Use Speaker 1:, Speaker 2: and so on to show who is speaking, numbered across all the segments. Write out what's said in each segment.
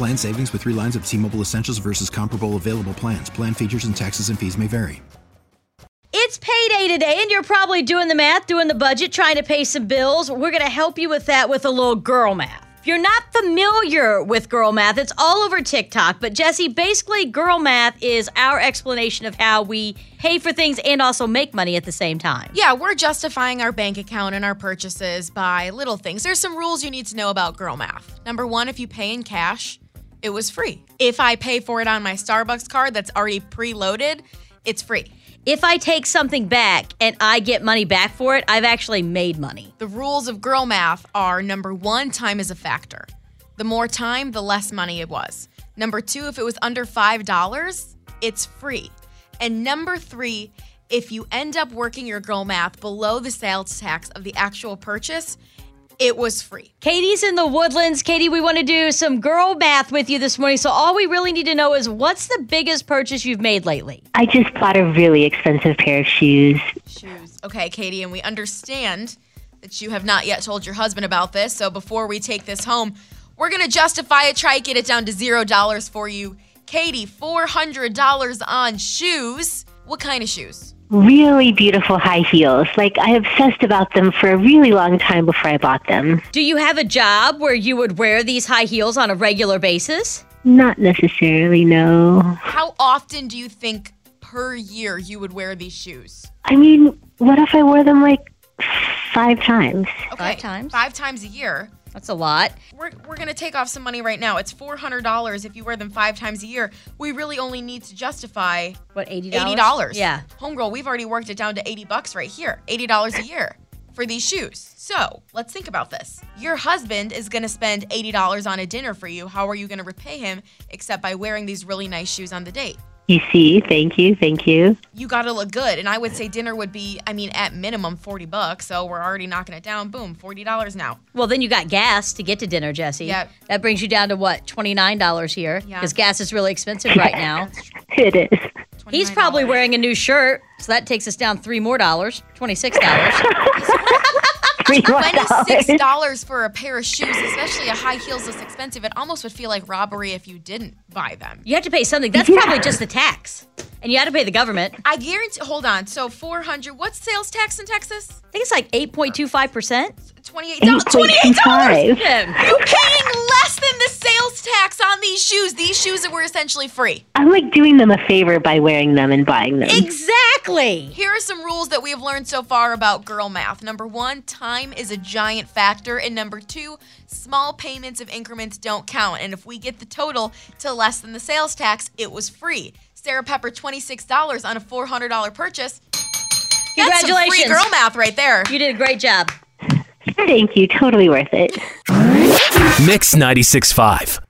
Speaker 1: Plan savings with three lines of T Mobile Essentials versus comparable available plans. Plan features and taxes and fees may vary.
Speaker 2: It's payday today, and you're probably doing the math, doing the budget, trying to pay some bills. We're going to help you with that with a little girl math. If you're not familiar with girl math, it's all over TikTok. But Jessie, basically, girl math is our explanation of how we pay for things and also make money at the same time.
Speaker 3: Yeah, we're justifying our bank account and our purchases by little things. There's some rules you need to know about girl math. Number one, if you pay in cash, it was free. If I pay for it on my Starbucks card that's already preloaded, it's free.
Speaker 2: If I take something back and I get money back for it, I've actually made money.
Speaker 3: The rules of girl math are number one, time is a factor. The more time, the less money it was. Number two, if it was under $5, it's free. And number three, if you end up working your girl math below the sales tax of the actual purchase, it was free.
Speaker 2: Katie's in the woodlands. Katie, we want to do some girl math with you this morning. So, all we really need to know is what's the biggest purchase you've made lately?
Speaker 4: I just bought a really expensive pair of shoes.
Speaker 3: Shoes. Okay, Katie, and we understand that you have not yet told your husband about this. So, before we take this home, we're going to justify it, try to get it down to $0 for you. Katie, $400 on shoes. What kind of shoes?
Speaker 4: Really beautiful high heels. Like, I obsessed about them for a really long time before I bought them.
Speaker 2: Do you have a job where you would wear these high heels on a regular basis?
Speaker 4: Not necessarily, no.
Speaker 3: How often do you think per year you would wear these shoes?
Speaker 4: I mean, what if I wore them like five times?
Speaker 3: Okay,
Speaker 2: Five times?
Speaker 3: Five times a year.
Speaker 2: That's a lot.
Speaker 3: We're, we're going to take off some money right now. It's $400 if you wear them five times a year. We really only need to justify
Speaker 2: What, $80?
Speaker 3: $80.
Speaker 2: Yeah.
Speaker 3: Homegirl, we've already worked it down to 80 bucks right here. $80 a year for these shoes. So let's think about this. Your husband is going to spend $80 on a dinner for you. How are you going to repay him except by wearing these really nice shoes on the date?
Speaker 4: You see, thank you, thank you.
Speaker 3: You got to look good. And I would say dinner would be, I mean, at minimum 40 bucks. So we're already knocking it down. Boom, $40 now.
Speaker 2: Well, then you got gas to get to dinner, Jessie.
Speaker 3: Yep.
Speaker 2: That brings you down to what, $29 here?
Speaker 3: Yeah.
Speaker 2: Because gas is really expensive right now.
Speaker 4: It is.
Speaker 2: He's probably wearing a new shirt, so that takes us down three more dollars, $26.
Speaker 4: Three more dollars.
Speaker 3: $26 for a pair of shoes, especially a high heels this expensive. It almost would feel like robbery if you didn't buy them.
Speaker 2: You have to pay something. That's probably just the tax. And you have to pay the government.
Speaker 3: I guarantee. Hold on. So four hundred. What's sales tax in Texas?
Speaker 2: I think it's like 8.25%.
Speaker 3: Twenty-eight dollars. Twenty-eight
Speaker 4: $8.25.
Speaker 3: dollars.
Speaker 2: Yeah.
Speaker 3: You're paying less than the sales tax on these shoes. These shoes that were essentially free.
Speaker 4: I'm like doing them a favor by wearing them and buying them.
Speaker 2: Exactly.
Speaker 3: Here are some rules that we have learned so far about girl math. Number one, time is a giant factor. And number two, small payments of increments don't count. And if we get the total to less than the sales tax, it was free. Sarah Pepper, $26 on a $400 purchase. Congratulations. That's some free girl math right there.
Speaker 2: You did a great job.
Speaker 4: Thank you, totally worth it.
Speaker 5: Mix 96.5.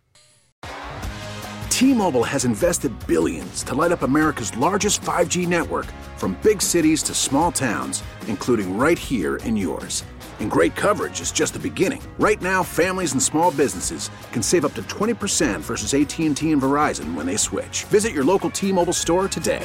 Speaker 6: T-Mobile has invested billions to light up America's largest 5G network from big cities to small towns, including right here in yours. And great coverage is just the beginning. Right now, families and small businesses can save up to 20% versus AT&T and Verizon when they switch. Visit your local T-Mobile store today.